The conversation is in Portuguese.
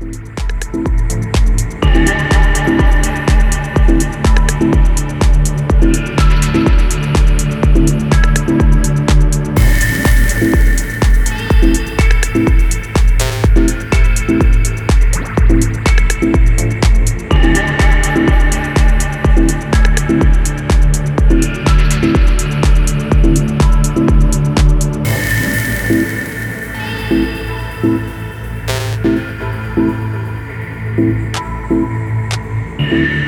Thank Thank